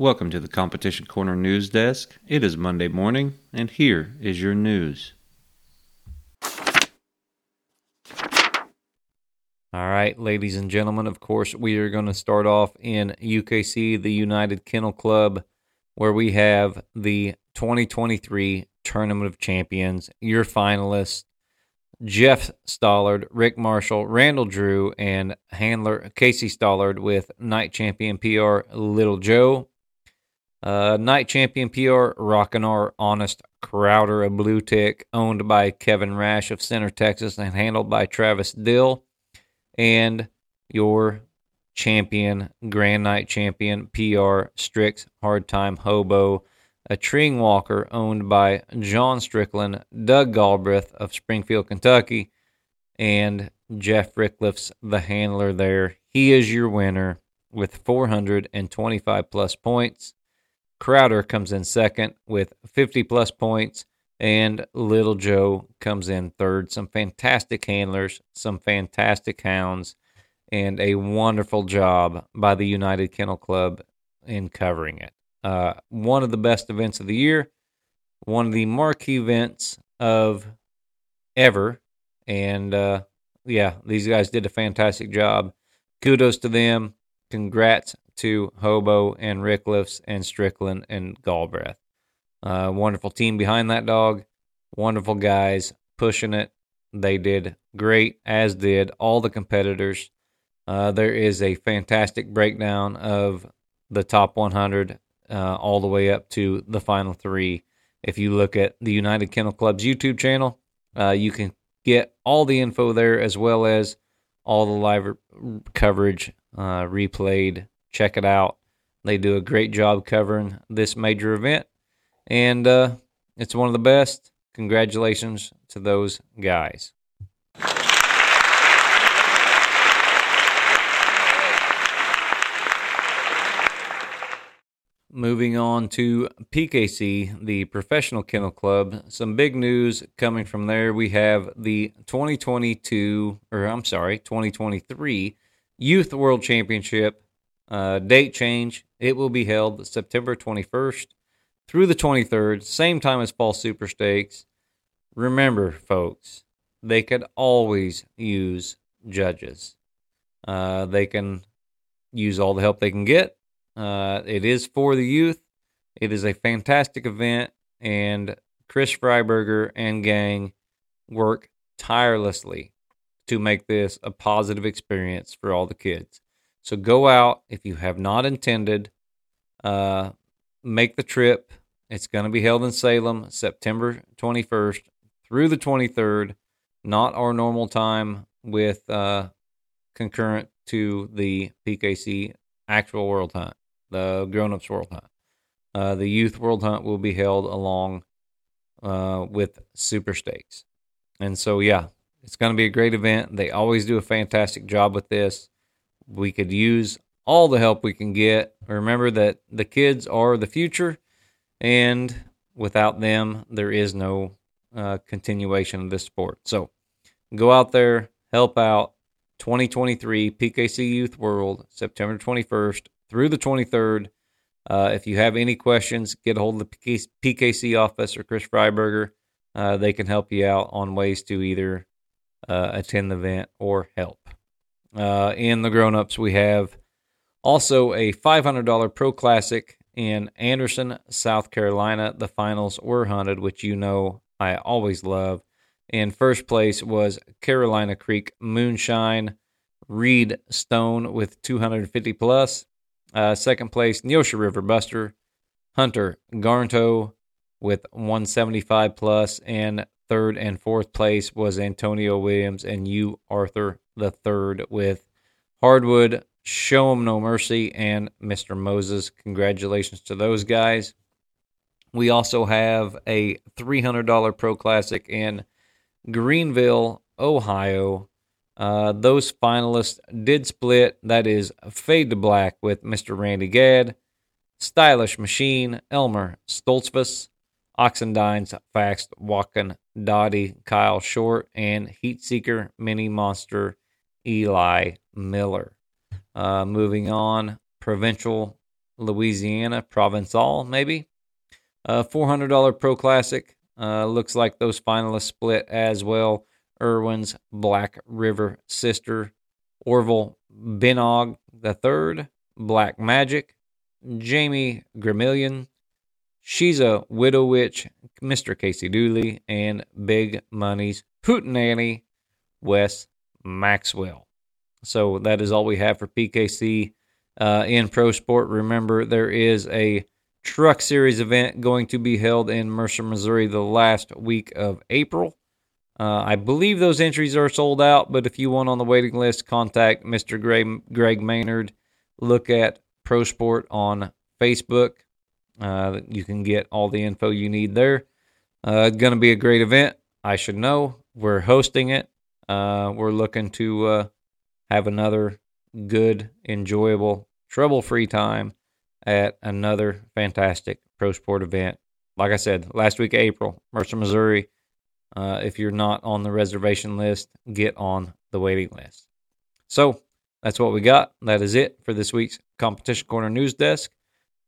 Welcome to the Competition Corner News Desk. It is Monday morning, and here is your news. All right, ladies and gentlemen, of course, we are going to start off in UKC, the United Kennel Club, where we have the 2023 Tournament of Champions, your finalists, Jeff Stollard, Rick Marshall, Randall Drew, and handler Casey Stollard with night champion PR Little Joe. Uh, night champion PR Rockin' Our Honest Crowder, a blue tick, owned by Kevin Rash of Center, Texas, and handled by Travis Dill and your champion, Grand Night champion, PR Strix Hard Time Hobo, a treeing walker owned by John Strickland, Doug Galbraith of Springfield, Kentucky, and Jeff Rickliff's the handler there. He is your winner with 425 plus points. Crowder comes in second with 50 plus points and Little Joe comes in third. Some fantastic handlers, some fantastic hounds, and a wonderful job by the United Kennel Club in covering it. Uh, one of the best events of the year, one of the marquee events of ever, and uh, yeah, these guys did a fantastic job. Kudos to them. Congrats to Hobo and Rickliffs and Strickland and Galbraith. Uh, wonderful team behind that dog. Wonderful guys pushing it. They did great, as did all the competitors. Uh, there is a fantastic breakdown of the top 100 uh, all the way up to the final three. If you look at the United Kennel Club's YouTube channel, uh, you can get all the info there as well as all the live coverage uh, replayed. Check it out. They do a great job covering this major event and uh, it's one of the best. Congratulations to those guys. Moving on to PKC, the Professional Kennel Club. Some big news coming from there. We have the 2022, or I'm sorry, 2023 Youth World Championship uh, date change. It will be held September 21st through the 23rd, same time as Fall Super Stakes. Remember, folks, they could always use judges. Uh, they can use all the help they can get. Uh, it is for the youth. It is a fantastic event, and Chris Freiberger and gang work tirelessly to make this a positive experience for all the kids. So go out if you have not intended. Uh, make the trip. It's going to be held in Salem September 21st through the 23rd, not our normal time with uh, concurrent to the PKC actual World Hunt, the Grown Ups World Hunt. Uh, the Youth World Hunt will be held along uh, with Super Stakes. And so, yeah, it's going to be a great event. They always do a fantastic job with this. We could use all the help we can get. Remember that the kids are the future and without them, there is no uh, continuation of this sport. So go out there, help out. 2023 PKC Youth World, September 21st through the 23rd. Uh, if you have any questions, get a hold of the PKC office or Chris Freiberger. Uh, they can help you out on ways to either uh, attend the event or help. Uh, in the grown ups, we have also a $500 Pro Classic in Anderson, South Carolina. The finals were hunted, which you know I always love. In first place was Carolina Creek Moonshine, Reed Stone with 250 plus. Uh, second place, Neosho River Buster, Hunter Garnto with 175 plus, and third and fourth place was Antonio Williams and you Arthur the third with Hardwood Show 'em no mercy and Mr. Moses. Congratulations to those guys. We also have a $300 Pro Classic in Greenville, Ohio. Uh, those finalists did split. That is Fade to Black with Mr. Randy Gadd, Stylish Machine, Elmer Stoltzfus, Oxendine's Fast Walking Dottie, Kyle Short, and Heat Seeker Mini Monster, Eli Miller. Uh, moving on, provincial Louisiana Provençal, maybe. Uh, $400 Pro Classic. Uh, looks like those finalists split as well. Irwin's Black River Sister, Orville Benog the Third, Black Magic, Jamie Gremillion, She's a Widow Witch, Mr. Casey Dooley, and Big Money's Hootenanny, Wes Maxwell. So that is all we have for PKC uh, in Pro Sport. Remember, there is a Truck Series event going to be held in Mercer, Missouri the last week of April. Uh, I believe those entries are sold out, but if you want on the waiting list, contact Mr. Greg, Greg Maynard. Look at Pro Sport on Facebook. Uh, you can get all the info you need there. Uh, going to be a great event. I should know. We're hosting it. Uh, we're looking to uh, have another good, enjoyable, trouble free time at another fantastic pro sport event. Like I said, last week April, Mercer, Missouri. Uh, if you're not on the reservation list, get on the waiting list. So that's what we got. That is it for this week's Competition Corner News Desk.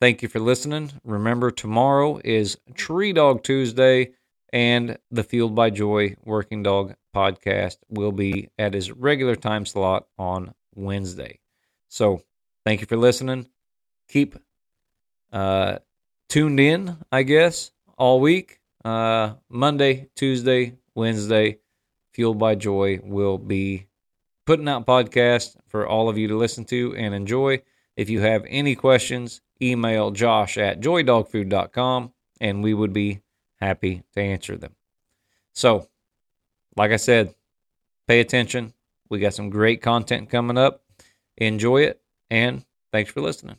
Thank you for listening. Remember, tomorrow is Tree Dog Tuesday, and the Fueled by Joy Working Dog podcast will be at his regular time slot on Wednesday. So thank you for listening. Keep uh, tuned in, I guess, all week. Uh, Monday, Tuesday, Wednesday, Fueled by Joy will be putting out podcasts for all of you to listen to and enjoy. If you have any questions, email josh at joydogfood.com and we would be happy to answer them. So, like I said, pay attention. We got some great content coming up. Enjoy it, and thanks for listening.